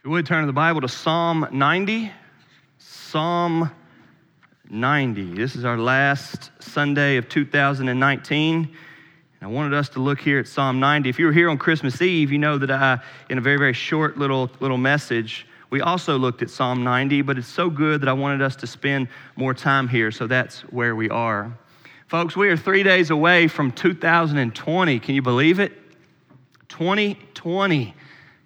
If you would turn to the Bible to Psalm 90. Psalm 90. This is our last Sunday of 2019. And I wanted us to look here at Psalm 90. If you were here on Christmas Eve, you know that I, in a very, very short little, little message, we also looked at Psalm 90, but it's so good that I wanted us to spend more time here, so that's where we are. Folks, we are three days away from 2020. Can you believe it? 2020.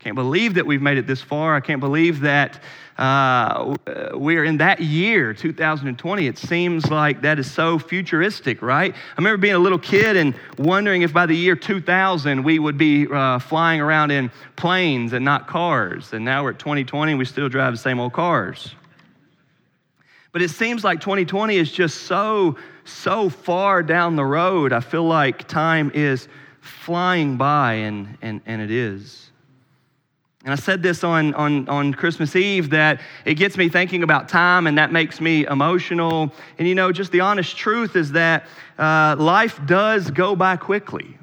Can't believe that we've made it this far. I can't believe that uh, we're in that year, 2020. It seems like that is so futuristic, right? I remember being a little kid and wondering if by the year 2000 we would be uh, flying around in planes and not cars. And now we're at 2020 and we still drive the same old cars. But it seems like 2020 is just so, so far down the road. I feel like time is flying by, and, and, and it is. And I said this on, on, on Christmas Eve that it gets me thinking about time and that makes me emotional. And you know, just the honest truth is that uh, life does go by quickly.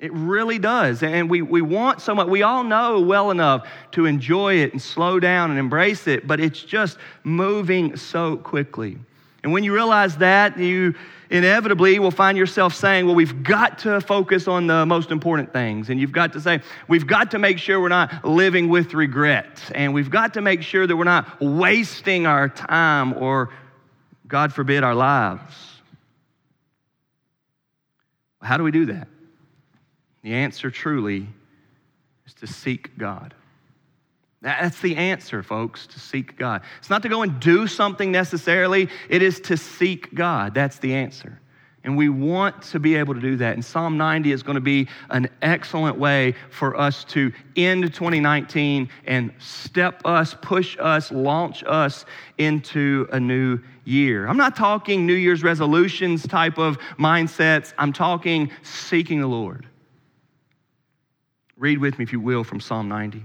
It really does. And we, we want so much, we all know well enough to enjoy it and slow down and embrace it, but it's just moving so quickly. And when you realize that, you inevitably will find yourself saying, Well, we've got to focus on the most important things. And you've got to say, We've got to make sure we're not living with regret. And we've got to make sure that we're not wasting our time or, God forbid, our lives. How do we do that? The answer truly is to seek God. That's the answer, folks, to seek God. It's not to go and do something necessarily, it is to seek God. That's the answer. And we want to be able to do that. And Psalm 90 is going to be an excellent way for us to end 2019 and step us, push us, launch us into a new year. I'm not talking New Year's resolutions type of mindsets, I'm talking seeking the Lord. Read with me, if you will, from Psalm 90.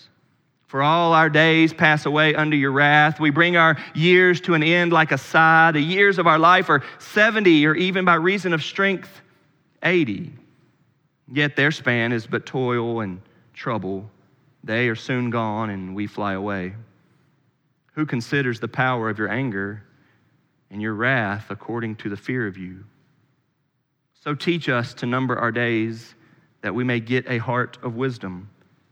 For all our days pass away under your wrath. We bring our years to an end like a sigh. The years of our life are 70, or even by reason of strength, 80. Yet their span is but toil and trouble. They are soon gone, and we fly away. Who considers the power of your anger and your wrath according to the fear of you? So teach us to number our days that we may get a heart of wisdom.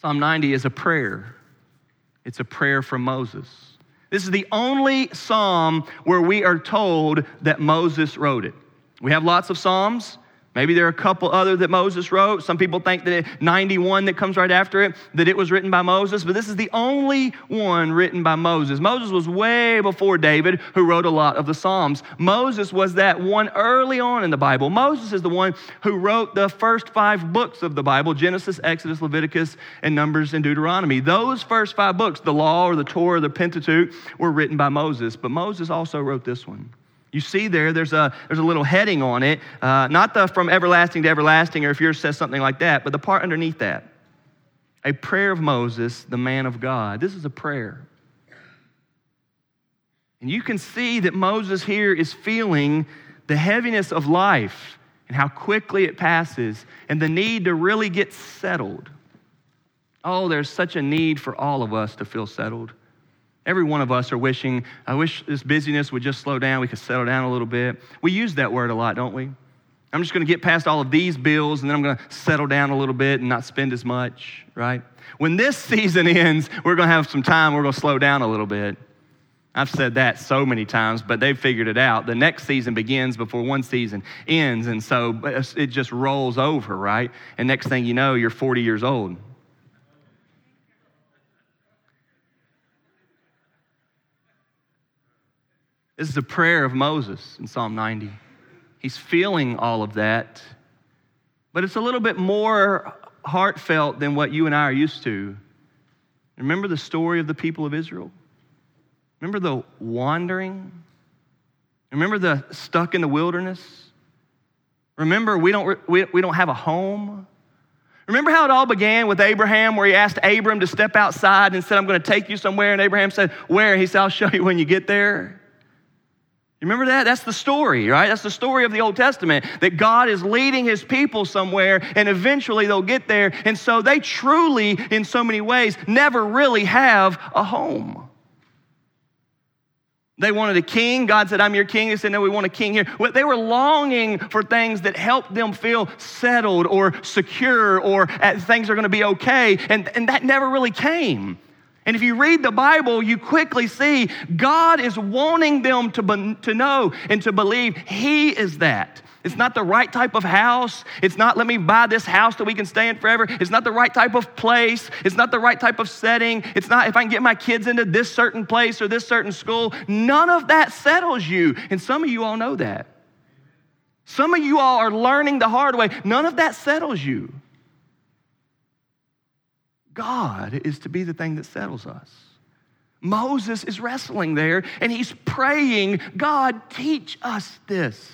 Psalm 90 is a prayer, it's a prayer from Moses. This is the only psalm where we are told that Moses wrote it. We have lots of psalms. Maybe there are a couple other that Moses wrote. Some people think that it, 91 that comes right after it, that it was written by Moses, but this is the only one written by Moses. Moses was way before David, who wrote a lot of the Psalms. Moses was that one early on in the Bible. Moses is the one who wrote the first five books of the Bible Genesis, Exodus, Leviticus, and Numbers and Deuteronomy. Those first five books, the Law or the Torah or the Pentateuch, were written by Moses, but Moses also wrote this one. You see there, there's a, there's a little heading on it, uh, not the from everlasting to everlasting, or if yours says something like that, but the part underneath that. A prayer of Moses, the man of God. This is a prayer. And you can see that Moses here is feeling the heaviness of life. and how quickly it passes and the need to really get settled. Oh, there's such a need for all of us to feel settled. Every one of us are wishing, I wish this busyness would just slow down, we could settle down a little bit. We use that word a lot, don't we? I'm just going to get past all of these bills and then I'm going to settle down a little bit and not spend as much, right? When this season ends, we're going to have some time, we're going to slow down a little bit. I've said that so many times, but they've figured it out. The next season begins before one season ends, and so it just rolls over, right? And next thing you know, you're 40 years old. This is the prayer of Moses in Psalm 90. He's feeling all of that, but it's a little bit more heartfelt than what you and I are used to. Remember the story of the people of Israel? Remember the wandering? Remember the stuck in the wilderness? Remember we don't, we, we don't have a home? Remember how it all began with Abraham, where he asked Abram to step outside and said, I'm going to take you somewhere. And Abraham said, Where? And He said, I'll show you when you get there. You remember that? That's the story, right? That's the story of the Old Testament that God is leading his people somewhere and eventually they'll get there. And so they truly, in so many ways, never really have a home. They wanted a king. God said, I'm your king. They said, No, we want a king here. They were longing for things that helped them feel settled or secure or uh, things are going to be okay. And, and that never really came. And if you read the Bible, you quickly see God is wanting them to, be, to know and to believe He is that. It's not the right type of house. It's not, let me buy this house that we can stay in forever. It's not the right type of place. It's not the right type of setting. It's not if I can get my kids into this certain place or this certain school. None of that settles you. And some of you all know that. Some of you all are learning the hard way. None of that settles you. God is to be the thing that settles us. Moses is wrestling there and he's praying, God, teach us this.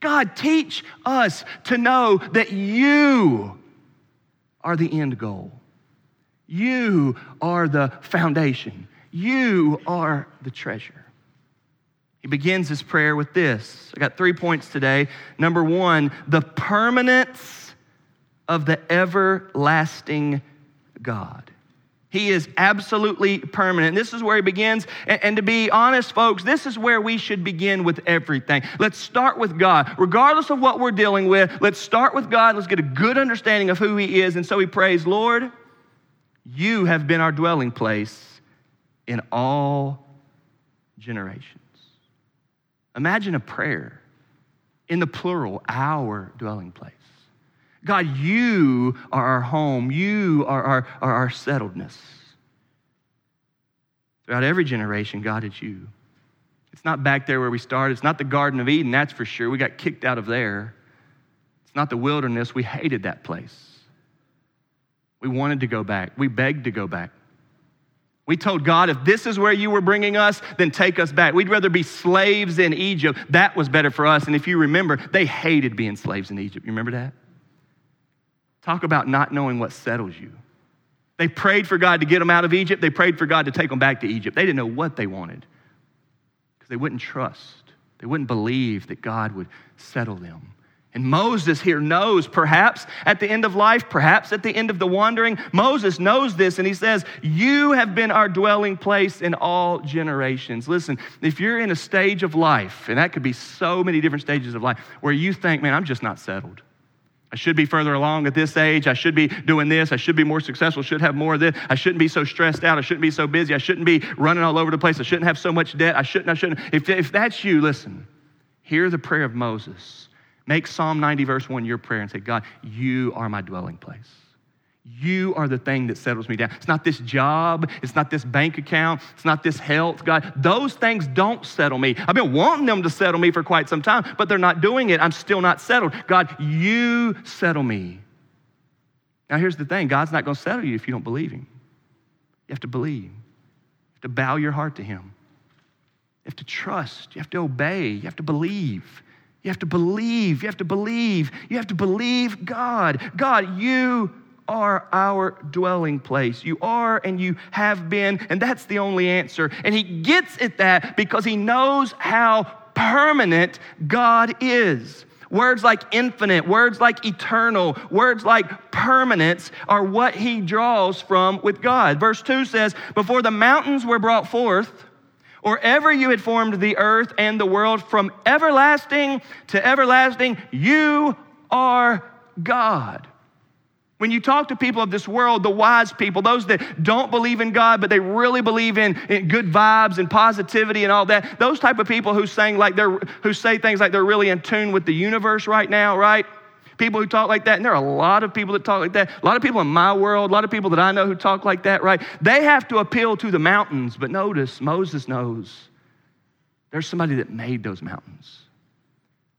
God, teach us to know that you are the end goal. You are the foundation. You are the treasure. He begins his prayer with this. I got three points today. Number one, the permanence of the everlasting God. He is absolutely permanent. This is where he begins. And, and, to be honest, folks, this is where we should begin with everything. Let's start with God. Regardless of what we're dealing with, let's start with God. Let's get a good understanding of who he is. And so he prays, Lord, you have been our dwelling place in all generations. Imagine a prayer in the plural, our dwelling place. God, you are our home. You are our, are our settledness. Throughout every generation, God, it's you. It's not back there where we started. It's not the Garden of Eden, that's for sure. We got kicked out of there. It's not the wilderness. We hated that place. We wanted to go back. We begged to go back. We told God, if this is where you were bringing us, then take us back. We'd rather be slaves in Egypt. That was better for us. And if you remember, they hated being slaves in Egypt. You remember that? Talk about not knowing what settles you. They prayed for God to get them out of Egypt. They prayed for God to take them back to Egypt. They didn't know what they wanted because they wouldn't trust. They wouldn't believe that God would settle them. And Moses here knows, perhaps at the end of life, perhaps at the end of the wandering, Moses knows this and he says, You have been our dwelling place in all generations. Listen, if you're in a stage of life, and that could be so many different stages of life, where you think, Man, I'm just not settled. I should be further along at this age. I should be doing this. I should be more successful. Should have more of this. I shouldn't be so stressed out. I shouldn't be so busy. I shouldn't be running all over the place. I shouldn't have so much debt. I shouldn't. I shouldn't. If, if that's you, listen. Hear the prayer of Moses. Make Psalm 90, verse 1 your prayer and say, God, you are my dwelling place. You are the thing that settles me down. It's not this job. It's not this bank account. It's not this health. God, those things don't settle me. I've been wanting them to settle me for quite some time, but they're not doing it. I'm still not settled. God, you settle me. Now, here's the thing God's not going to settle you if you don't believe Him. You have to believe, you have to bow your heart to Him. You have to trust, you have to obey, you have to believe. You have to believe, you have to believe, you have to believe God. God, you are our dwelling place. You are and you have been, and that's the only answer. And he gets at that because he knows how permanent God is. Words like infinite, words like eternal, words like permanence are what he draws from with God. Verse 2 says, Before the mountains were brought forth, or ever you had formed the earth and the world from everlasting to everlasting, you are God. When you talk to people of this world, the wise people, those that don't believe in God, but they really believe in, in, good vibes and positivity and all that, those type of people who like they're who say things like they're really in tune with the universe right now, right? People who talk like that, and there are a lot of people that talk like that. A lot of people in my world, a lot of people that I know who talk like that, right? They have to appeal to the mountains, but notice Moses knows there's somebody that made those mountains.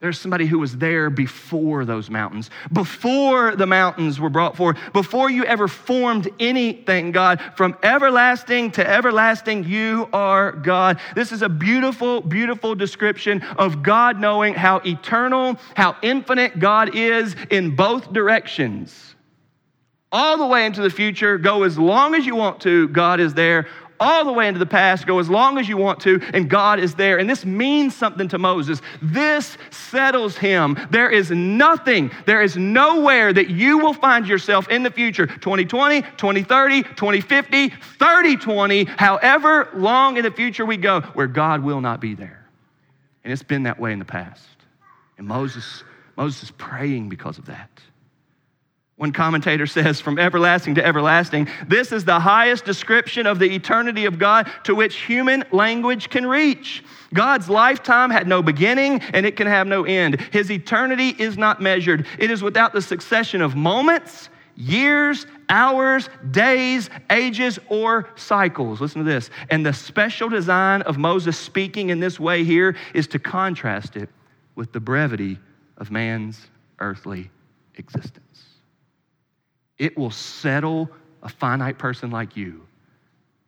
There's somebody who was there before those mountains, before the mountains were brought forth, before you ever formed anything, God. From everlasting to everlasting, you are God. This is a beautiful, beautiful description of God knowing how eternal, how infinite God is in both directions. All the way into the future, go as long as you want to, God is there all the way into the past, go as long as you want to, and God is there. And this means something to Moses. This settles him. There is nothing, there is nowhere that you will find yourself in the future 2020, 2030, 2050, 3020, however long in the future we go, where God will not be there. And it's been that way in the past. And Moses, Moses is praying because of that. One commentator says, from everlasting to everlasting, this is the highest description of the eternity of God to which human language can reach. God's lifetime had no beginning and it can have no end. His eternity is not measured, it is without the succession of moments, years, hours, days, ages, or cycles. Listen to this. And the special design of Moses speaking in this way here is to contrast it with the brevity of man's earthly existence. It will settle a finite person like you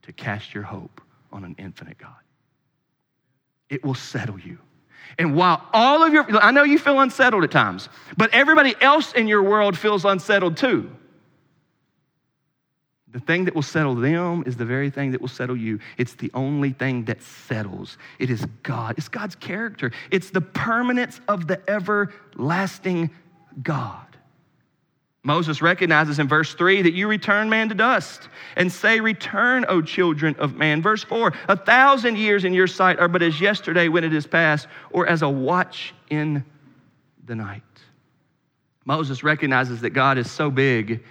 to cast your hope on an infinite God. It will settle you. And while all of your, I know you feel unsettled at times, but everybody else in your world feels unsettled too. The thing that will settle them is the very thing that will settle you. It's the only thing that settles. It is God. It's God's character. It's the permanence of the everlasting God. Moses recognizes in verse 3 that you return man to dust and say, Return, O children of man. Verse 4 A thousand years in your sight are but as yesterday when it is past, or as a watch in the night. Moses recognizes that God is so big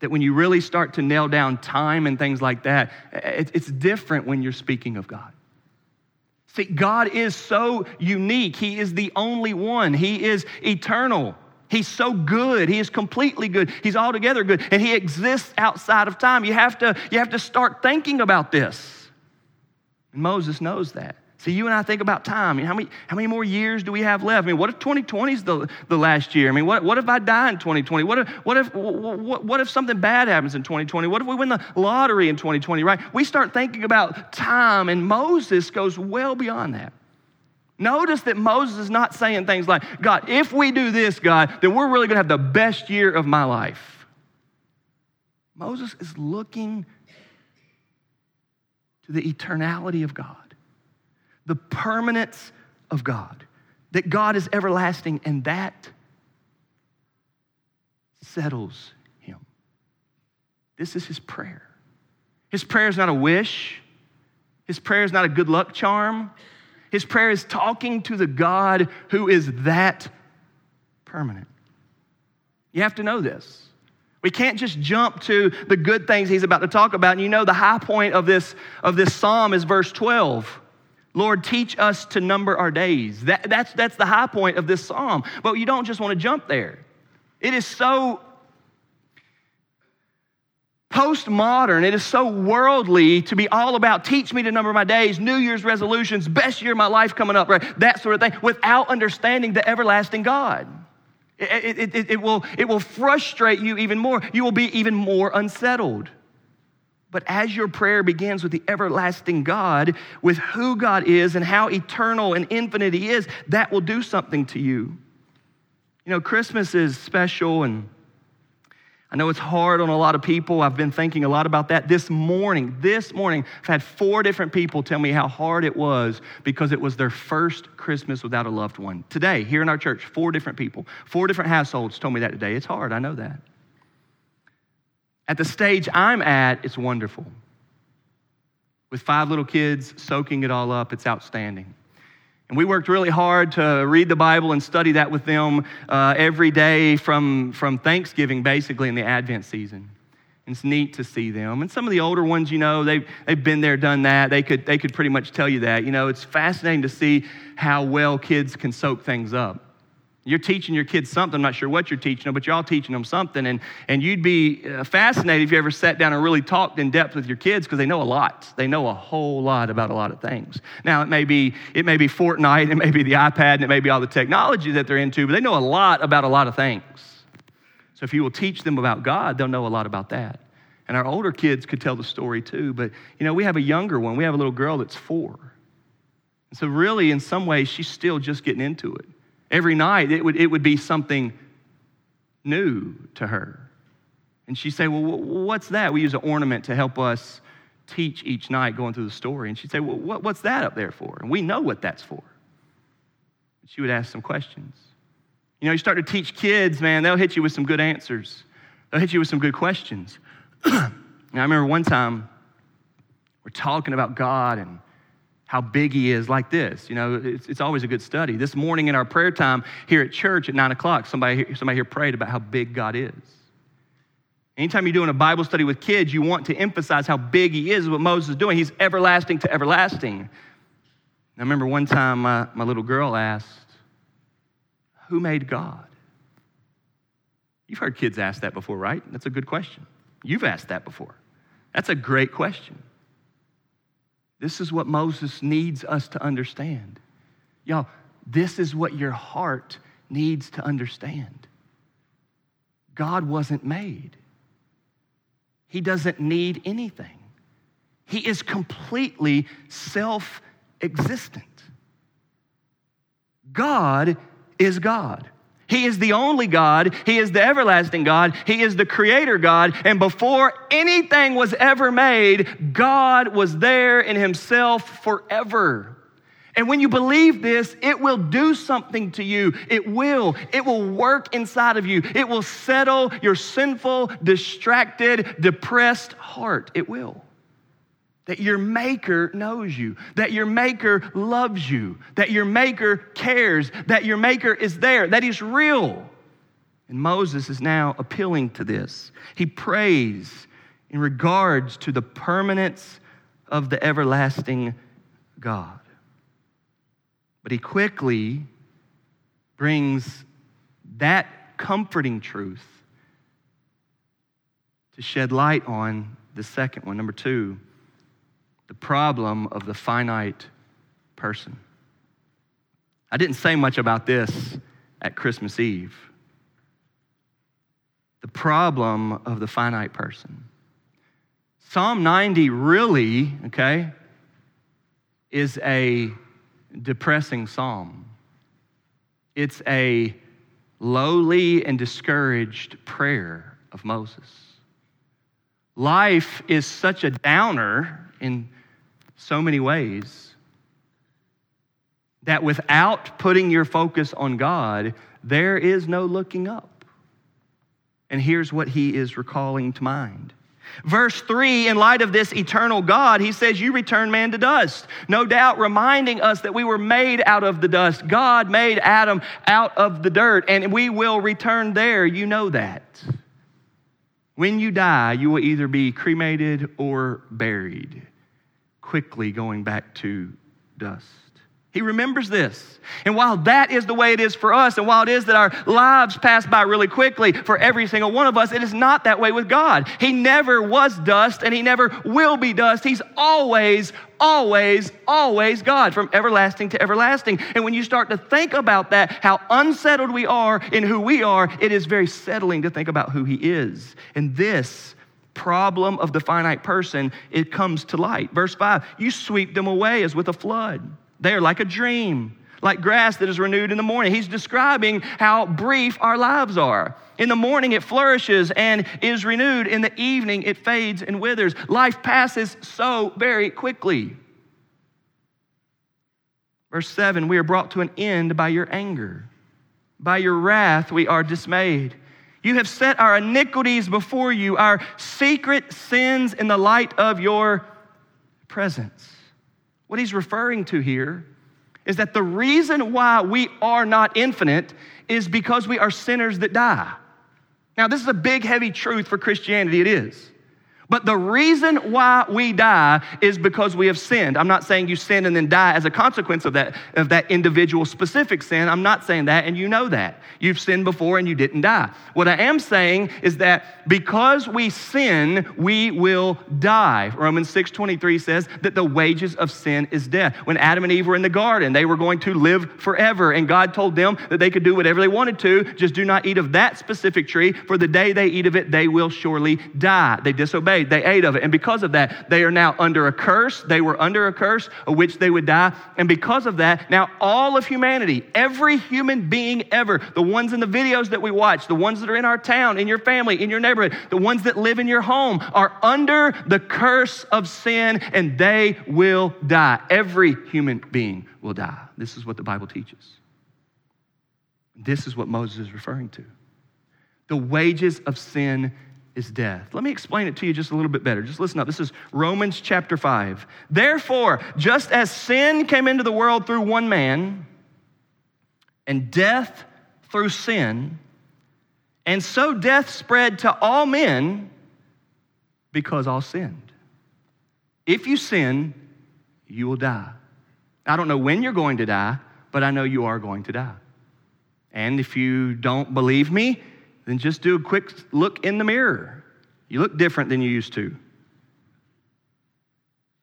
that when you really start to nail down time and things like that, it's different when you're speaking of God. See, God is so unique. He is the only one, He is eternal. He's so good. He is completely good. He's altogether good. And he exists outside of time. You have to, you have to start thinking about this. And Moses knows that. See, you and I think about time. I mean, how, many, how many more years do we have left? I mean, what if 2020 is the, the last year? I mean, what, what if I die in 2020? What if, what, if, what, what if something bad happens in 2020? What if we win the lottery in 2020, right? We start thinking about time, and Moses goes well beyond that. Notice that Moses is not saying things like, God, if we do this, God, then we're really going to have the best year of my life. Moses is looking to the eternality of God, the permanence of God, that God is everlasting, and that settles him. This is his prayer. His prayer is not a wish, his prayer is not a good luck charm. His prayer is talking to the God who is that permanent. You have to know this. We can't just jump to the good things he's about to talk about. And you know, the high point of this, of this psalm is verse 12. Lord, teach us to number our days. That, that's, that's the high point of this psalm. But you don't just want to jump there. It is so postmodern, it is so worldly to be all about teach me to number my days, New Year's resolutions, best year of my life coming up, right? That sort of thing, without understanding the everlasting God. It, it, it, it, will, it will frustrate you even more. You will be even more unsettled. But as your prayer begins with the everlasting God, with who God is and how eternal and infinite He is, that will do something to you. You know, Christmas is special and I know it's hard on a lot of people. I've been thinking a lot about that. This morning, this morning, I've had four different people tell me how hard it was because it was their first Christmas without a loved one. Today, here in our church, four different people, four different households told me that today. It's hard, I know that. At the stage I'm at, it's wonderful. With five little kids, soaking it all up, it's outstanding. And we worked really hard to read the Bible and study that with them uh, every day from, from Thanksgiving, basically, in the Advent season. And it's neat to see them. And some of the older ones, you know, they've, they've been there, done that. They could, they could pretty much tell you that. You know, it's fascinating to see how well kids can soak things up. You're teaching your kids something. I'm not sure what you're teaching them, but you're all teaching them something. And, and you'd be uh, fascinated if you ever sat down and really talked in depth with your kids because they know a lot. They know a whole lot about a lot of things. Now, it may be, it may be Fortnite, it may be the iPad, and it may be all the technology that they're into, but they know a lot about a lot of things. So if you will teach them about God, they'll know a lot about that. And our older kids could tell the story too. But, you know, we have a younger one. We have a little girl that's four. And so, really, in some ways, she's still just getting into it. Every night, it would, it would be something new to her. And she'd say, Well, what's that? We use an ornament to help us teach each night going through the story. And she'd say, Well, what's that up there for? And we know what that's for. She would ask some questions. You know, you start to teach kids, man, they'll hit you with some good answers, they'll hit you with some good questions. I remember one time we're talking about God and how big he is like this. You know, it's, it's, always a good study. This morning in our prayer time here at church at 9 o'clock, somebody, somebody here prayed about how big God is. Anytime you're doing a Bible study with kids, you want to emphasize how big he is, what Moses is doing. He's everlasting to everlasting. I remember one time my, my little girl asked, Who made God? You've heard kids ask that before, right? That's a good question. You've asked that before. That's a great question. This is what Moses needs us to understand. Y'all, this is what your heart needs to understand. God wasn't made, He doesn't need anything. He is completely self existent. God is God. He is the only God. He is the everlasting God. He is the creator God. And before anything was ever made, God was there in Himself forever. And when you believe this, it will do something to you. It will. It will work inside of you. It will settle your sinful, distracted, depressed heart. It will that your maker knows you, that your maker loves you, that your maker cares, that your maker is there, that he's real. And Moses is now appealing to this. He prays in regards to the permanence of the everlasting God. But he quickly brings that comforting truth to shed light on the second one. Number two, the problem of the finite person. I didn't say much about this at Christmas Eve. The problem of the finite person. Psalm 90 really, okay, is a depressing psalm. It's a lowly and discouraged prayer of Moses. Life is such a downer in so many ways that without putting your focus on God, there is no looking up. And here's what he is recalling to mind. Verse 3, in light of this eternal God, he says, You return man to dust. No doubt reminding us that we were made out of the dust. God made Adam out of the dirt, and we will return there. You know that. When you die, you will either be cremated or buried quickly going back to dust. He remembers this. And while that is the way it is for us, and while it is that our lives pass by really quickly for every single one of us, it is not that way with God. He never was dust and He never will be dust. He's always, always, always God from everlasting to everlasting. And when you start to think about that, how unsettled we are in who we are, it is very settling to think about who He is. And this problem of the finite person, it comes to light. Verse 5 You sweep them away as with a flood. They are like a dream, like grass that is renewed in the morning. He's describing how brief our lives are. In the morning, it flourishes and is renewed. In the evening, it fades and withers. Life passes so very quickly. Verse 7 We are brought to an end by your anger. By your wrath, we are dismayed. You have set our iniquities before you, our secret sins in the light of your presence. What he's referring to here is that the reason why we are not infinite is because we are sinners that die. Now, this is a big, heavy truth for Christianity, it is. But the reason why we die is because we have sinned. I'm not saying you sin and then die as a consequence of that, of that individual specific sin. I'm not saying that, and you know that. You've sinned before and you didn't die. What I am saying is that because we sin, we will die. Romans 6:23 says that the wages of sin is death. When Adam and Eve were in the garden, they were going to live forever, and God told them that they could do whatever they wanted to, just do not eat of that specific tree, for the day they eat of it, they will surely die. They disobeyed they ate of it. And because of that, they are now under a curse. They were under a curse of which they would die. And because of that, now all of humanity, every human being ever, the ones in the videos that we watch, the ones that are in our town, in your family, in your neighborhood, the ones that live in your home, are under the curse of sin and they will die. Every human being will die. This is what the Bible teaches. This is what Moses is referring to. The wages of sin is death. Let me explain it to you just a little bit better. Just listen up. This is Romans chapter 5. Therefore, just as sin came into the world through one man, and death through sin, and so death spread to all men because all sinned. If you sin, you will die. I don't know when you're going to die, but I know you are going to die. And if you don't believe me, then just do a quick look in the mirror. You look different than you used to.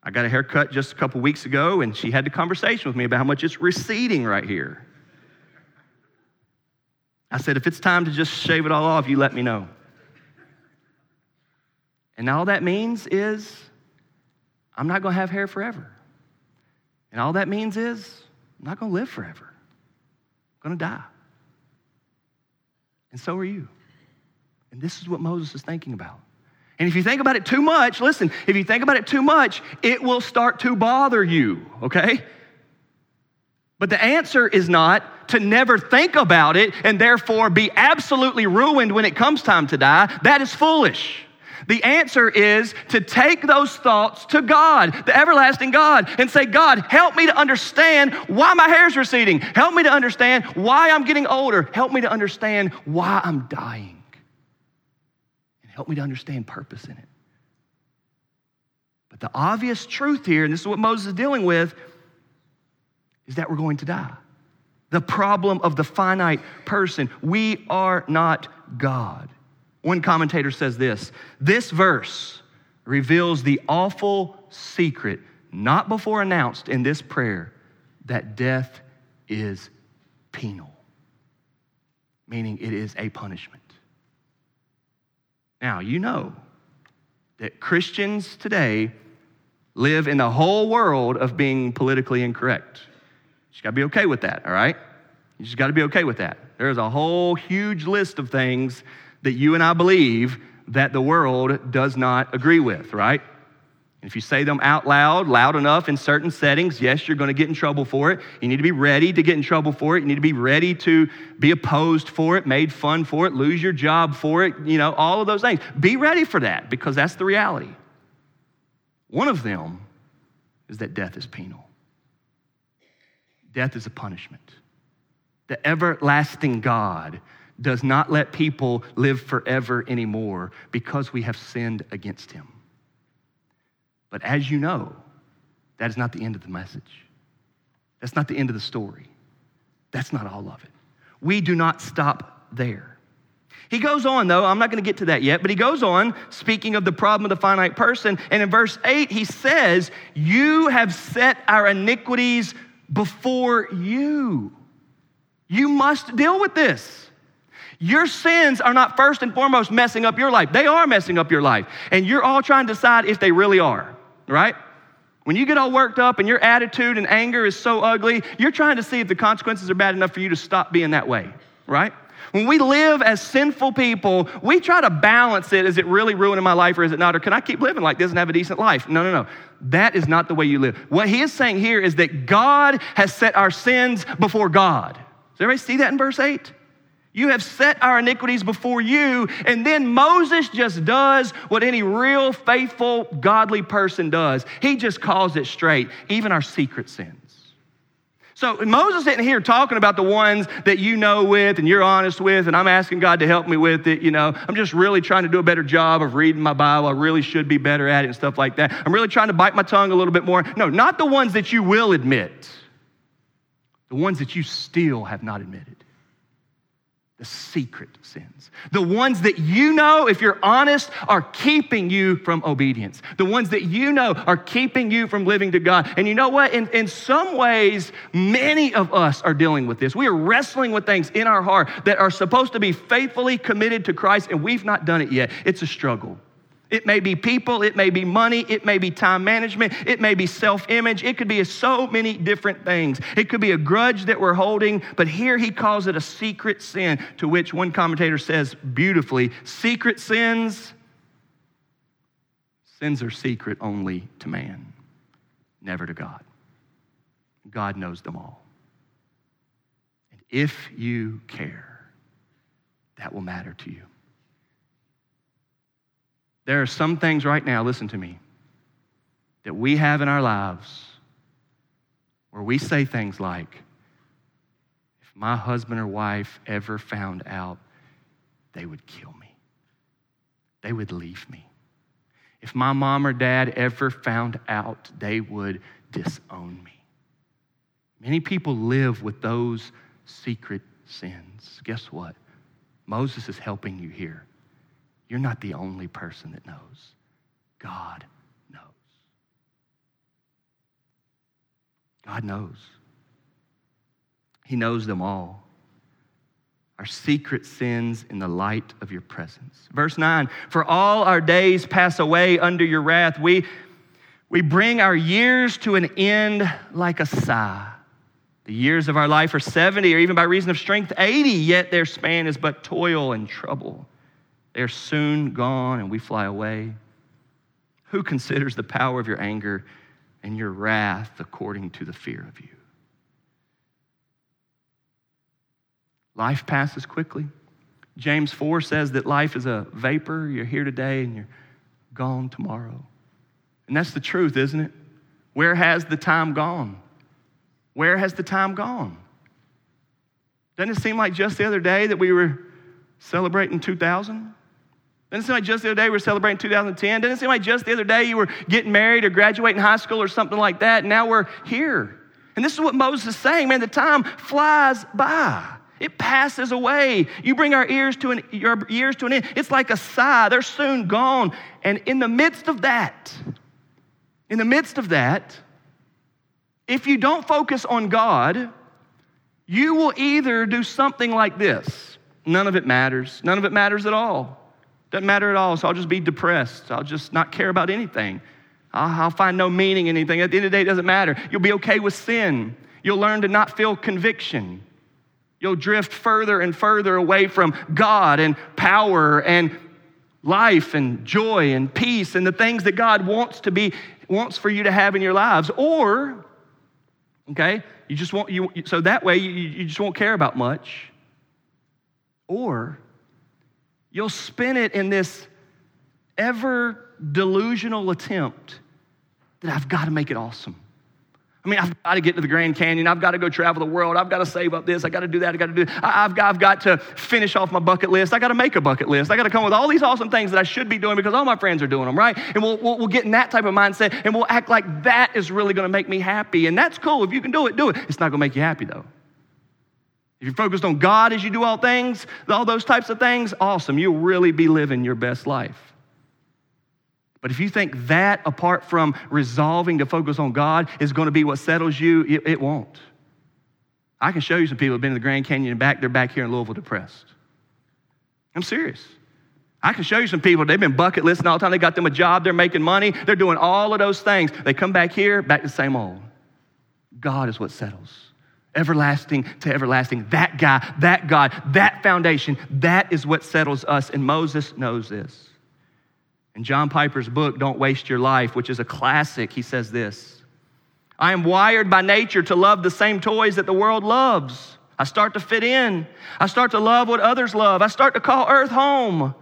I got a haircut just a couple weeks ago, and she had the conversation with me about how much it's receding right here. I said, if it's time to just shave it all off, you let me know. And all that means is I'm not going to have hair forever. And all that means is I'm not going to live forever. I'm going to die and so are you. And this is what Moses is thinking about. And if you think about it too much, listen, if you think about it too much, it will start to bother you, okay? But the answer is not to never think about it and therefore be absolutely ruined when it comes time to die. That is foolish. The answer is to take those thoughts to God, the everlasting God, and say, God, help me to understand why my hair is receding. Help me to understand why I'm getting older. Help me to understand why I'm dying. And help me to understand purpose in it. But the obvious truth here, and this is what Moses is dealing with, is that we're going to die. The problem of the finite person. We are not God. One commentator says this this verse reveals the awful secret, not before announced in this prayer, that death is penal, meaning it is a punishment. Now, you know that Christians today live in the whole world of being politically incorrect. You just gotta be okay with that, all right? You just gotta be okay with that. There's a whole huge list of things that you and I believe that the world does not agree with, right? And if you say them out loud, loud enough in certain settings, yes, you're going to get in trouble for it. You need to be ready to get in trouble for it. You need to be ready to be opposed for it, made fun for it, lose your job for it, you know, all of those things. Be ready for that because that's the reality. One of them is that death is penal, death is a punishment. The everlasting God does not let people live forever anymore because we have sinned against him. But as you know, that is not the end of the message. That's not the end of the story. That's not all of it. We do not stop there. He goes on, though, I'm not going to get to that yet, but he goes on speaking of the problem of the finite person. And in verse 8, he says, You have set our iniquities before you. You must deal with this. Your sins are not first and foremost messing up your life. They are messing up your life. And you're all trying to decide if they really are, right? When you get all worked up and your attitude and anger is so ugly, you're trying to see if the consequences are bad enough for you to stop being that way, right? When we live as sinful people, we try to balance it. Is it really ruining my life or is it not? Or can I keep living like this and have a decent life? No, no, no. That is not the way you live. What he is saying here is that God has set our sins before God. Does everybody see that in verse 8? You have set our iniquities before you. And then Moses just does what any real, faithful, godly person does. He just calls it straight, even our secret sins. So Moses isn't here talking about the ones that you know with and you're honest with, and I'm asking God to help me with it. You know, I'm just really trying to do a better job of reading my Bible. I really should be better at it and stuff like that. I'm really trying to bite my tongue a little bit more. No, not the ones that you will admit, the ones that you still have not admitted the secret sins. The ones that you know, if you're honest, are keeping you from obedience. The ones that you know are keeping you from living to God. And you know what? In, in some ways, many of us are dealing with this. We are wrestling with things in our heart that are supposed to be faithfully committed to Christ, and we've not done it yet. It's a struggle. It may be people, it may be money, it may be time management, it may be self image, it could be so many different things. It could be a grudge that we're holding, but here he calls it a secret sin, to which one commentator says beautifully secret sins, sins are secret only to man, never to God. God knows them all. And if you care, that will matter to you. There are some things right now, listen to me, that we have in our lives where we say things like, if my husband or wife ever found out, they would kill me. They would leave me. If my mom or dad ever found out, they would disown me. Many people live with those secret sins. Guess what? Moses is helping you here. You're not the only person that knows. God knows. God knows. He knows them all. Our secret sins in the light of your presence. Verse 9 For all our days pass away under your wrath. We, we bring our years to an end like a sigh. The years of our life are 70, or even by reason of strength, 80, yet their span is but toil and trouble. They're soon gone and we fly away. Who considers the power of your anger and your wrath according to the fear of you? Life passes quickly. James 4 says that life is a vapor. You're here today and you're gone tomorrow. And that's the truth, isn't it? Where has the time gone? Where has the time gone? Doesn't it seem like just the other day that we were celebrating 2000? Doesn't seem like just the other day we were celebrating 2010? Doesn't seem like just the other day you were getting married or graduating high school or something like that? And now we're here. And this is what Moses is saying, man, the time flies by. It passes away. You bring our ears to an your years to an end. It's like a sigh. They're soon gone. And in the midst of that, in the midst of that, if you don't focus on God, you will either do something like this. None of it matters. None of it matters at all. Doesn't matter at all, so I'll just be depressed. I'll just not care about anything. I'll, I'll find no meaning in anything. At the end of the day, it doesn't matter. You'll be okay with sin. You'll learn to not feel conviction. You'll drift further and further away from God and power and life and joy and peace and the things that God wants to be wants for you to have in your lives. Or, okay, you just won't you so that way you, you just won't care about much. Or You'll spin it in this ever delusional attempt that I've got to make it awesome. I mean, I've got to get to the Grand Canyon. I've got to go travel the world. I've got to save up this. I got to do that. I got to do. I, have got, I've got to finish off my bucket list. I've got to make a bucket list. I've got to come with all these awesome things that I should be doing because all my friends are doing them, right? And we'll, we'll, we'll get in that type of mindset and we'll act like that is really going to make me happy. And that's cool. If you can do it, do it. It's not going to make you happy though. If you're focused on God as you do all things, all those types of things, awesome. You'll really be living your best life. But if you think that, apart from resolving to focus on God, is going to be what settles you, it, it won't. I can show you some people who've been in the Grand Canyon and back, they're back here in Louisville depressed. I'm serious. I can show you some people, they've been bucket listing all the time. They got them a job, they're making money, they're doing all of those things. They come back here, back to the same old. God is what settles. Everlasting to everlasting. That guy, that God, that foundation, that is what settles us. And Moses knows this. In John Piper's book, Don't Waste Your Life, which is a classic, he says this I am wired by nature to love the same toys that the world loves. I start to fit in. I start to love what others love. I start to call earth home.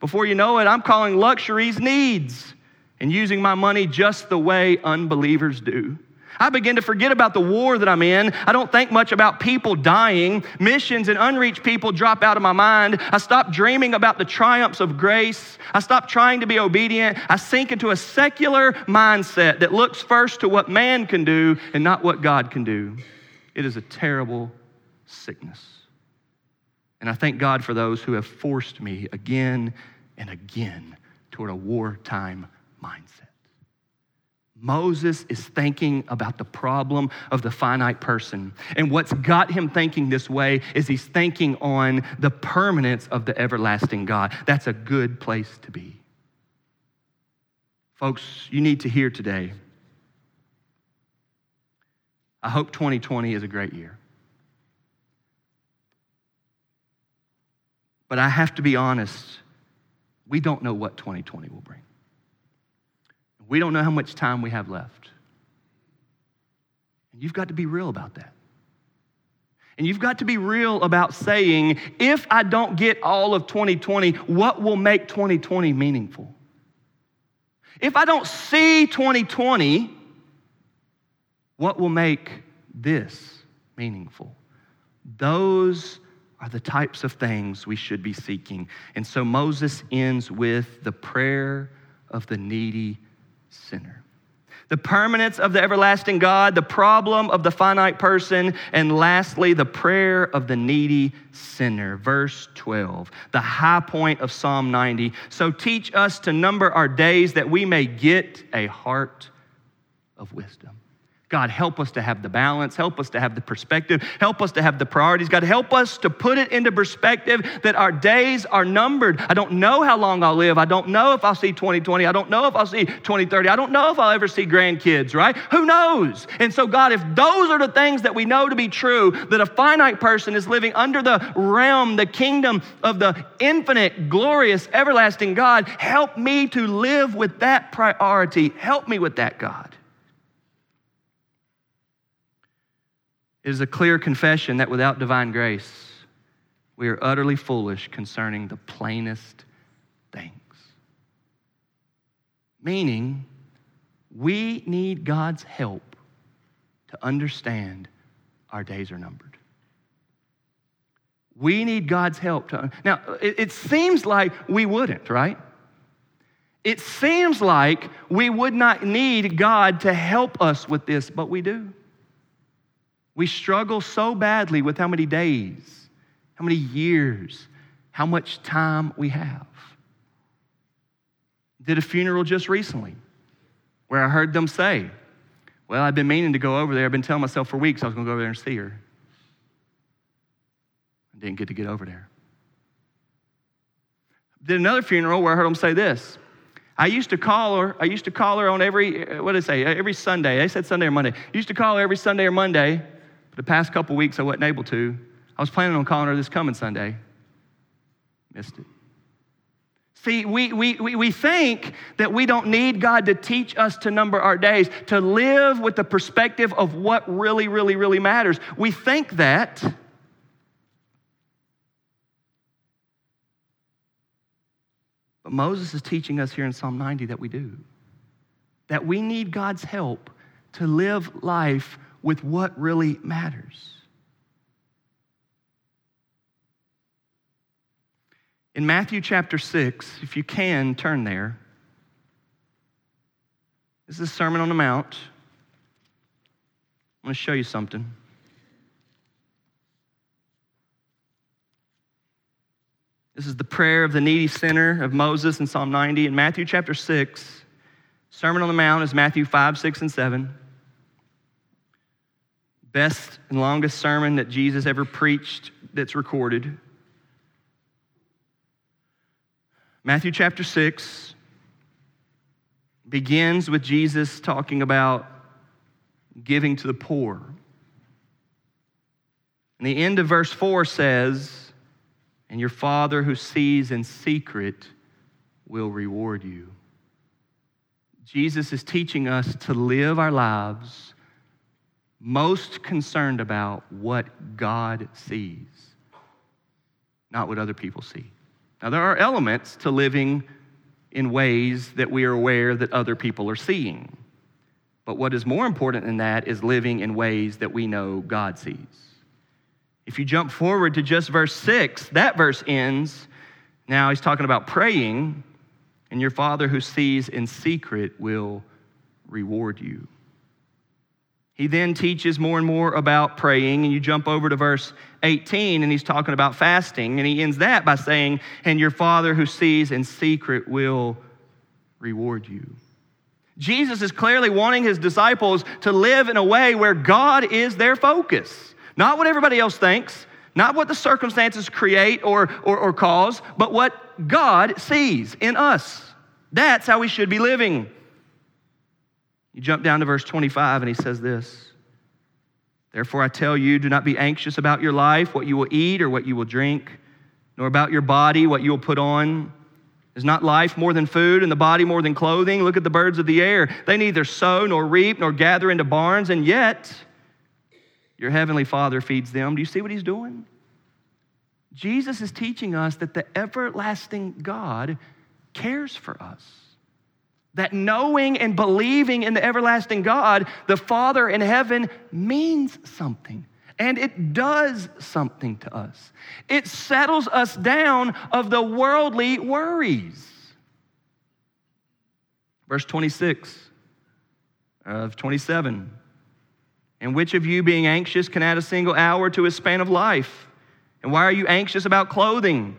Before you know it, I'm calling luxuries needs and using my money just the way unbelievers do. I begin to forget about the war that I'm in. I don't think much about people dying. Missions and unreached people drop out of my mind. I stop dreaming about the triumphs of grace. I stop trying to be obedient. I sink into a secular mindset that looks first to what man can do and not what God can do. It is a terrible sickness. And I thank God for those who have forced me again and again toward a wartime mindset. Moses is thinking about the problem of the finite person. And what's got him thinking this way is he's thinking on the permanence of the everlasting God. That's a good place to be. Folks, you need to hear today. I hope 2020 is a great year. But I have to be honest, we don't know what 2020 will bring. We don't know how much time we have left. And you've got to be real about that. And you've got to be real about saying, if I don't get all of 2020, what will make 2020 meaningful? If I don't see 2020, what will make this meaningful? Those are the types of things we should be seeking. And so Moses ends with the prayer of the needy sinner. The permanence of the everlasting God, the problem of the finite person, and lastly, the prayer of the needy sinner. Verse 12, the high point of Psalm 90. So teach us to number our days that we may get a heart of wisdom. God, help us to have the balance, help us to have the perspective, help us to have the priorities. God, help us to put it into perspective that our days are numbered. I don't know how long I'll live. I don't know if I'll see 2020. I don't know if I'll see 2030. I don't know if I'll ever see grandkids, right? Who knows? And so, God, if those are the things that we know to be true, that a finite person is living under the realm, the kingdom of the infinite, glorious, everlasting God, help me to live with that priority. Help me with that, God. It is a clear confession that without divine grace, we are utterly foolish concerning the plainest things. Meaning, we need God's help to understand our days are numbered. We need God's help to. Now, it, it seems like we wouldn't, right? It seems like we would not need God to help us with this, but we do. We struggle so badly with how many days, how many years, how much time we have. Did a funeral just recently where I heard them say, Well, I've been meaning to go over there. I've been telling myself for weeks I was going to go over there and see her. I didn't get to get over there. Did another funeral where I heard them say this. I used to call her, I used to call her on every, what did they say, every Sunday. They said Sunday or Monday. I used to call her every Sunday or Monday but the past couple weeks, I wasn't able to. I was planning on calling her this coming Sunday. Missed it. See, we, we, we think that we don't need God to teach us to number our days, to live with the perspective of what really, really, really matters. We think that. But Moses is teaching us here in Psalm 90 that we do. That we need God's help to live life with what really matters. In Matthew chapter 6, if you can, turn there. This is a Sermon on the Mount. I'm going to show you something. This is the prayer of the needy sinner of Moses in Psalm 90. In Matthew chapter 6, Sermon on the Mount is Matthew 5, 6, and 7 best and longest sermon that Jesus ever preached that's recorded. Matthew chapter 6 begins with Jesus talking about giving to the poor. And the end of verse 4 says, And your Father who sees in secret will reward you. Jesus is teaching us to live our lives most concerned about what God sees, not what other people see. Now, there are elements to living in ways that we are aware that other people are seeing. But what is more important than that is living in ways that we know God sees. If you jump forward to just verse 6, that verse ends. Now he's talking about praying, and your Father who sees in secret will reward you. He then teaches more and more about praying, and you jump over to verse 18, and he's talking about fasting, and he ends that by saying, And your Father who sees in secret will reward you. Jesus is clearly wanting his disciples to live in a way where God is their focus, not what everybody else thinks, not what the circumstances create or, or, or cause, but what God sees in us. That's how we should be living. You jump down to verse 25, and he says this Therefore, I tell you, do not be anxious about your life, what you will eat or what you will drink, nor about your body, what you will put on. Is not life more than food and the body more than clothing? Look at the birds of the air. They neither sow nor reap nor gather into barns, and yet your heavenly Father feeds them. Do you see what he's doing? Jesus is teaching us that the everlasting God cares for us. That knowing and believing in the everlasting God, the Father in heaven, means something. And it does something to us. It settles us down of the worldly worries. Verse 26 of 27. And which of you, being anxious, can add a single hour to his span of life? And why are you anxious about clothing?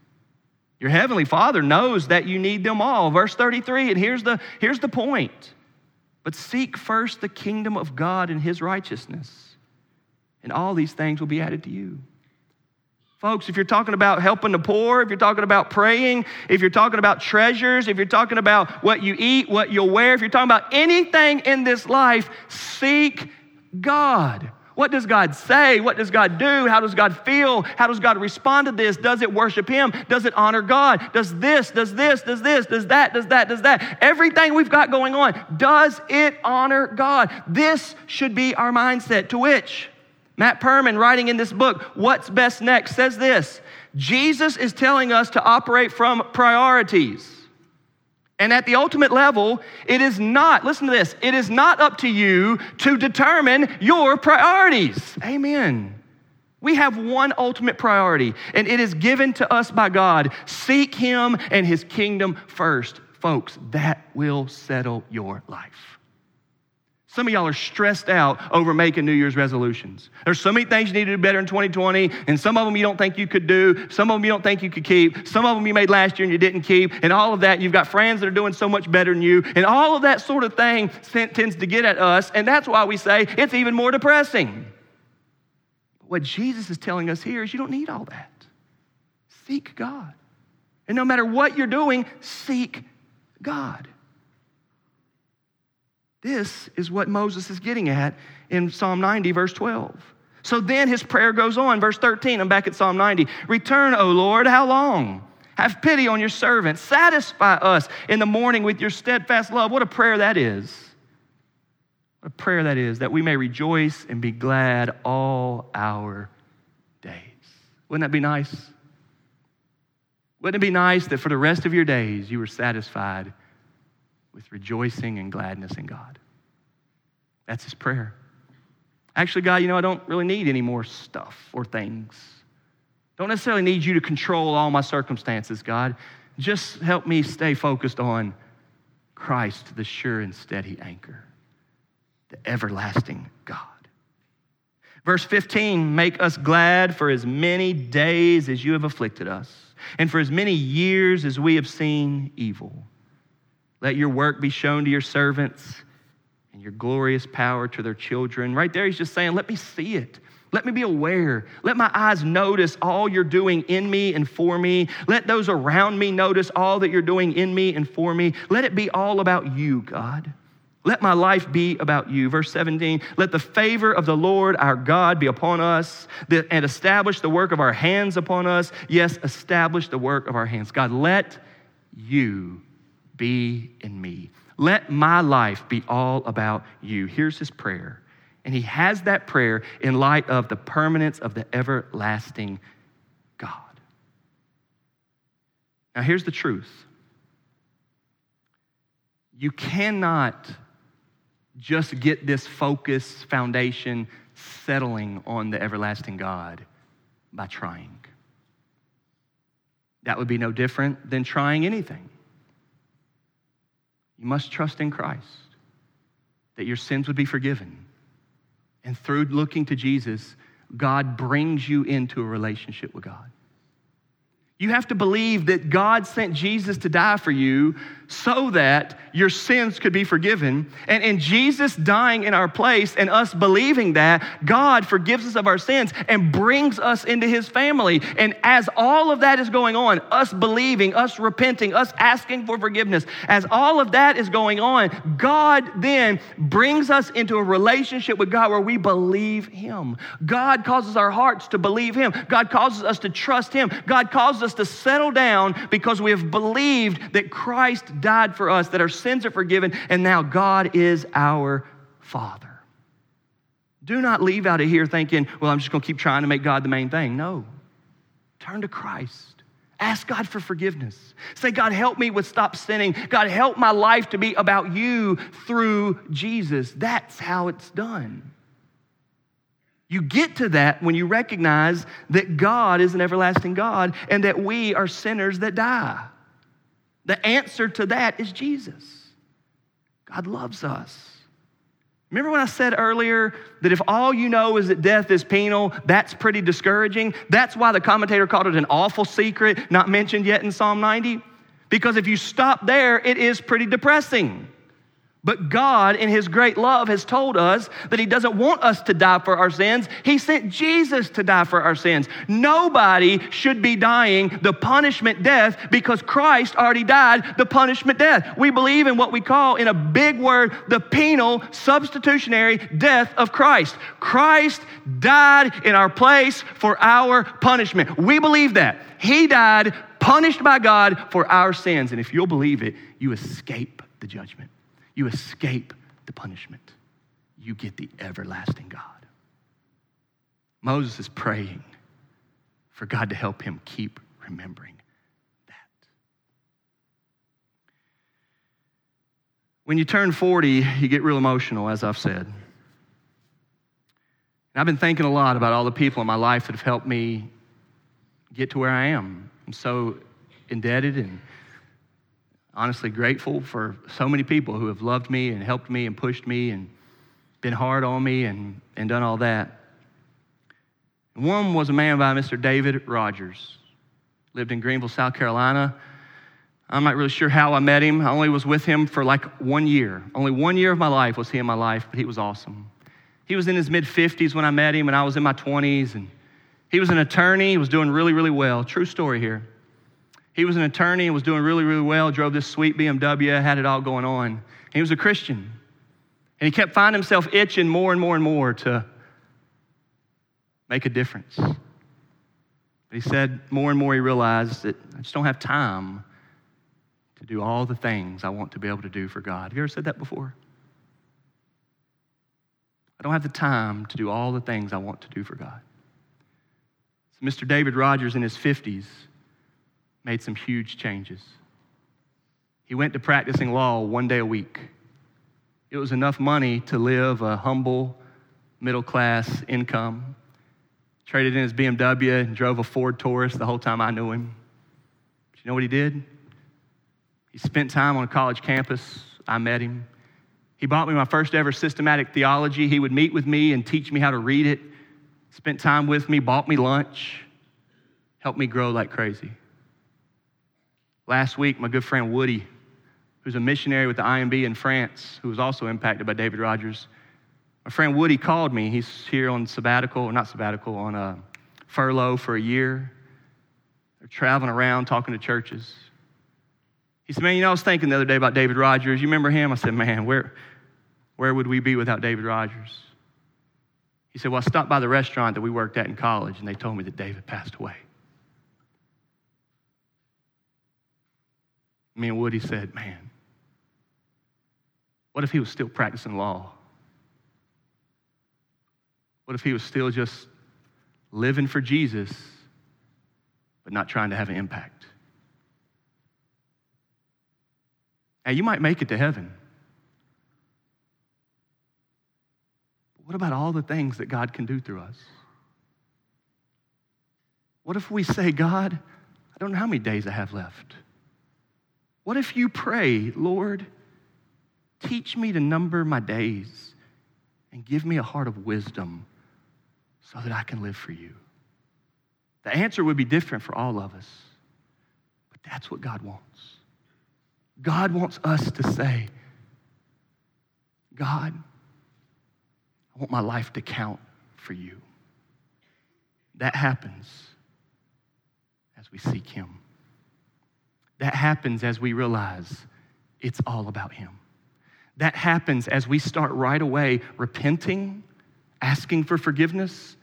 Your heavenly Father knows that you need them all. Verse 33, and here's the, here's the point. But seek first the kingdom of God and his righteousness, and all these things will be added to you. Folks, if you're talking about helping the poor, if you're talking about praying, if you're talking about treasures, if you're talking about what you eat, what you'll wear, if you're talking about anything in this life, seek God. What does God say? What does God do? How does God feel? How does God respond to this? Does it worship Him? Does it honor God? Does this, does this, does this, does that, does that, does that? Everything we've got going on, does it honor God? This should be our mindset. To which, Matt Perman, writing in this book, What's Best Next, says this Jesus is telling us to operate from priorities. And at the ultimate level, it is not, listen to this, it is not up to you to determine your priorities. Amen. We have one ultimate priority, and it is given to us by God. Seek Him and His kingdom first. Folks, that will settle your life. Some of y'all are stressed out over making New Year's resolutions. There's so many things you need to do better in 2020, and some of them you don't think you could do, some of them you don't think you could keep, some of them you made last year and you didn't keep, and all of that. You've got friends that are doing so much better than you, and all of that sort of thing tends to get at us, and that's why we say it's even more depressing. What Jesus is telling us here is you don't need all that. Seek God. And no matter what you're doing, seek God. This is what Moses is getting at in Psalm 90, verse 12. So then his prayer goes on, verse 13. I'm back at Psalm 90. Return, O Lord, how long? Have pity on your servant. Satisfy us in the morning with your steadfast love. What a prayer that is. What a prayer that is, that we may rejoice and be glad all our days. Wouldn't that be nice? Wouldn't it be nice that for the rest of your days you were satisfied with rejoicing and gladness in God. That's his prayer. Actually, God, you know, I don't really need any more stuff or things. Don't necessarily need you to control all my circumstances, God. Just help me stay focused on Christ, the sure and steady anchor, the everlasting God. Verse 15, make us glad for as many days as you have afflicted us, and for as many years as we have seen evil. Let your work be shown to your servants and your glorious power to their children. Right there, he's just saying, Let me see it. Let me be aware. Let my eyes notice all you're doing in me and for me. Let those around me notice all that you're doing in me and for me. Let it be all about you, God. Let my life be about you. Verse 17, let the favor of the Lord our God be upon us and establish the work of our hands upon us. Yes, establish the work of our hands. God, let you be in me. Let my life be all about you. Here's his prayer. And he has that prayer in light of the permanence of the everlasting God. Now, here's the truth you cannot just get this focus, foundation, settling on the everlasting God by trying. That would be no different than trying anything. You must trust in Christ that your sins would be forgiven. And through looking to Jesus, God brings you into a relationship with God. You have to believe that God sent Jesus to die for you so that your sins could be forgiven. And in Jesus dying in our place and us believing that, God forgives us of our sins and brings us into his family. And as all of that is going on, us believing, us repenting, us asking for forgiveness, as all of that is going on, God then brings us into a relationship with God where we believe him. God causes our hearts to believe him. God causes us to trust him. God causes us to settle down because we have believed that Christ died for us, that our sins are forgiven, and now God is our Father. Do not leave out of here thinking, well, I'm just going to keep trying to make God the main thing. No. Turn to Christ. Ask God for forgiveness. Say, God, help me with stop sinning. God, help my life to be about you through Jesus. That's how it's done. You get to that when you recognize that God is an everlasting God and that we are sinners that die. The answer to that is Jesus. God loves us. Remember when I said earlier that if all you know is that death is penal, that's pretty discouraging? That's why the commentator called it an awful secret, not mentioned yet in Psalm 90. Because if you stop there, it is pretty depressing. But God, in His great love, has told us that He doesn't want us to die for our sins. He sent Jesus to die for our sins. Nobody should be dying the punishment death because Christ already died the punishment death. We believe in what we call, in a big word, the penal substitutionary death of Christ. Christ died in our place for our punishment. We believe that. He died punished by God for our sins. And if you'll believe it, you escape the judgment you escape the punishment. You get the everlasting God. Moses is praying for God to help him keep remembering that. When you turn 40, you get real emotional, as I've said. And I've been thinking a lot about all the people in my life that have helped me get to where I am. I'm so indebted and honestly grateful for so many people who have loved me and helped me and pushed me and been hard on me and, and done all that. One was a man by Mr. David Rogers. Lived in Greenville, South Carolina. I'm not really sure how I met him. I only was with him for like one year. Only one year of my life was he in my life, but he was awesome. He was in his mid 50s when I met him, and I was in my 20s. And he was an attorney. He was doing really, really well. True story here. He was an attorney and was doing really, really well, drove this sweet BMW, had it all going on. He was a Christian. And he kept finding himself itching more and more and more to make a difference. But he said more and more he realized that I just don't have time to do all the things I want to be able to do for God. Have you ever said that before? I don't have the time to do all the things I want to do for God. So Mr. David Rogers in his 50s made some huge changes. He went to practicing law one day a week. It was enough money to live a humble middle class income. Traded in his BMW and drove a Ford Taurus the whole time I knew him. But you know what he did? He spent time on a college campus I met him. He bought me my first ever systematic theology. He would meet with me and teach me how to read it, spent time with me, bought me lunch, helped me grow like crazy. Last week, my good friend Woody, who's a missionary with the IMB in France, who was also impacted by David Rogers, my friend Woody called me. He's here on sabbatical, or not sabbatical, on a furlough for a year. They're traveling around talking to churches. He said, Man, you know, I was thinking the other day about David Rogers. You remember him? I said, Man, where, where would we be without David Rogers? He said, Well, I stopped by the restaurant that we worked at in college, and they told me that David passed away. Me and Woody said, Man, what if he was still practicing law? What if he was still just living for Jesus, but not trying to have an impact? Now, you might make it to heaven. But what about all the things that God can do through us? What if we say, God, I don't know how many days I have left? What if you pray, Lord, teach me to number my days and give me a heart of wisdom so that I can live for you? The answer would be different for all of us, but that's what God wants. God wants us to say, God, I want my life to count for you. That happens as we seek Him. That happens as we realize it's all about Him. That happens as we start right away repenting, asking for forgiveness,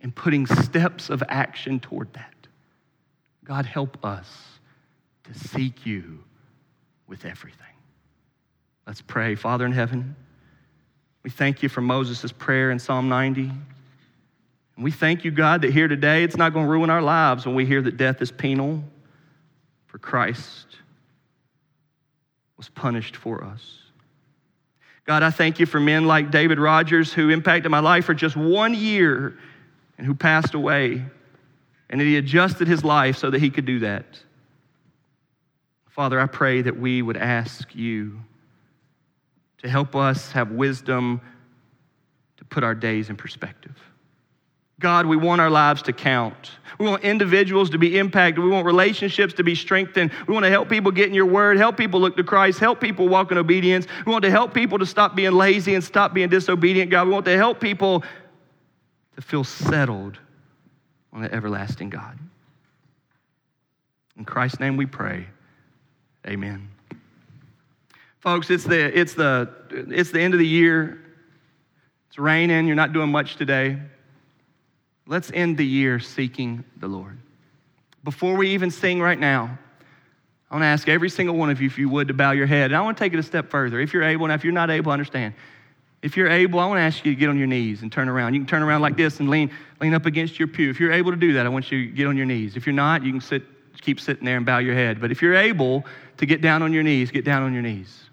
and putting steps of action toward that. God, help us to seek you with everything. Let's pray. Father in heaven, we thank you for Moses' prayer in Psalm 90. And we thank you, God, that here today it's not going to ruin our lives when we hear that death is penal, for Christ was punished for us. God, I thank you for men like David Rogers who impacted my life for just one year and who passed away, and that he adjusted his life so that he could do that. Father, I pray that we would ask you to help us have wisdom to put our days in perspective. God, we want our lives to count. We want individuals to be impacted. We want relationships to be strengthened. We want to help people get in your word, help people look to Christ, help people walk in obedience. We want to help people to stop being lazy and stop being disobedient, God. We want to help people to feel settled on the everlasting God. In Christ's name we pray. Amen. Folks, it's the, it's, the, it's the end of the year. It's raining. You're not doing much today. Let's end the year seeking the Lord. Before we even sing right now, I want to ask every single one of you, if you would, to bow your head. And I want to take it a step further. If you're able, and if you're not able, understand. If you're able, I want to ask you to get on your knees and turn around. You can turn around like this and lean, lean up against your pew. If you're able to do that, I want you to get on your knees. If you're not, you can sit, keep sitting there and bow your head. But if you're able to get down on your knees, get down on your knees.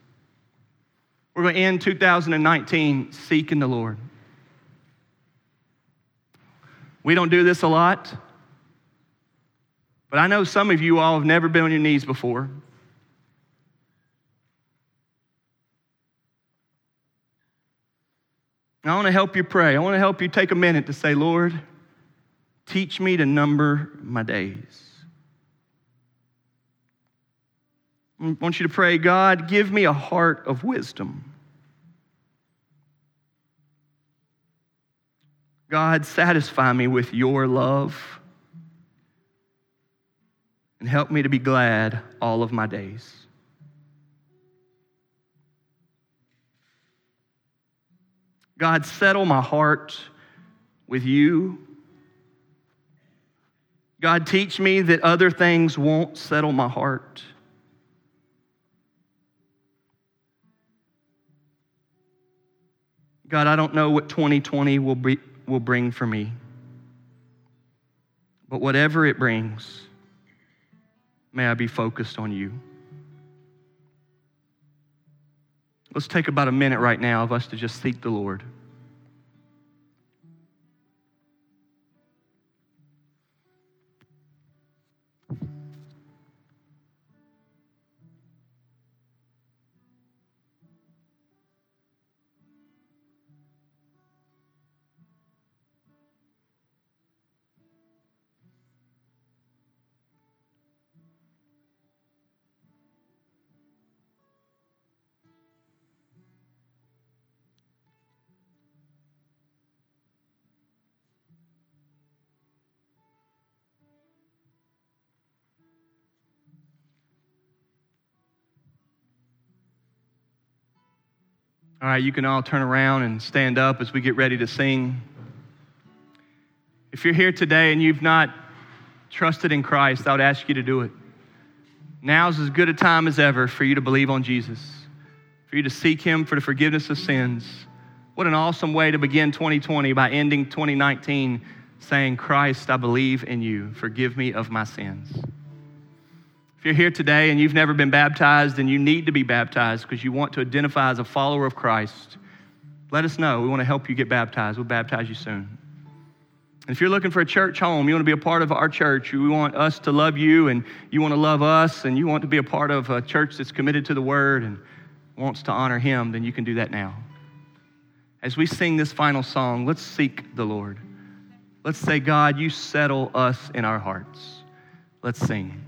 We're going to end 2019 seeking the Lord. We don't do this a lot, but I know some of you all have never been on your knees before. I want to help you pray. I want to help you take a minute to say, Lord, teach me to number my days. I want you to pray, God, give me a heart of wisdom. God, satisfy me with your love and help me to be glad all of my days. God, settle my heart with you. God, teach me that other things won't settle my heart. God, I don't know what 2020 will, be, will bring for me. But whatever it brings, may I be focused on you. Let's take about a minute right now of us to just seek the Lord. All right, you can all turn around and stand up as we get ready to sing. If you're here today and you've not trusted in Christ, I would ask you to do it. Now's as good a time as ever for you to believe on Jesus, for you to seek Him for the forgiveness of sins. What an awesome way to begin 2020 by ending 2019 saying, Christ, I believe in you. Forgive me of my sins. If you're here today and you've never been baptized and you need to be baptized because you want to identify as a follower of Christ, let us know. We want to help you get baptized. We'll baptize you soon. And if you're looking for a church home, you want to be a part of our church, we want us to love you and you want to love us and you want to be a part of a church that's committed to the word and wants to honor him, then you can do that now. As we sing this final song, let's seek the Lord. Let's say, God, you settle us in our hearts. Let's sing.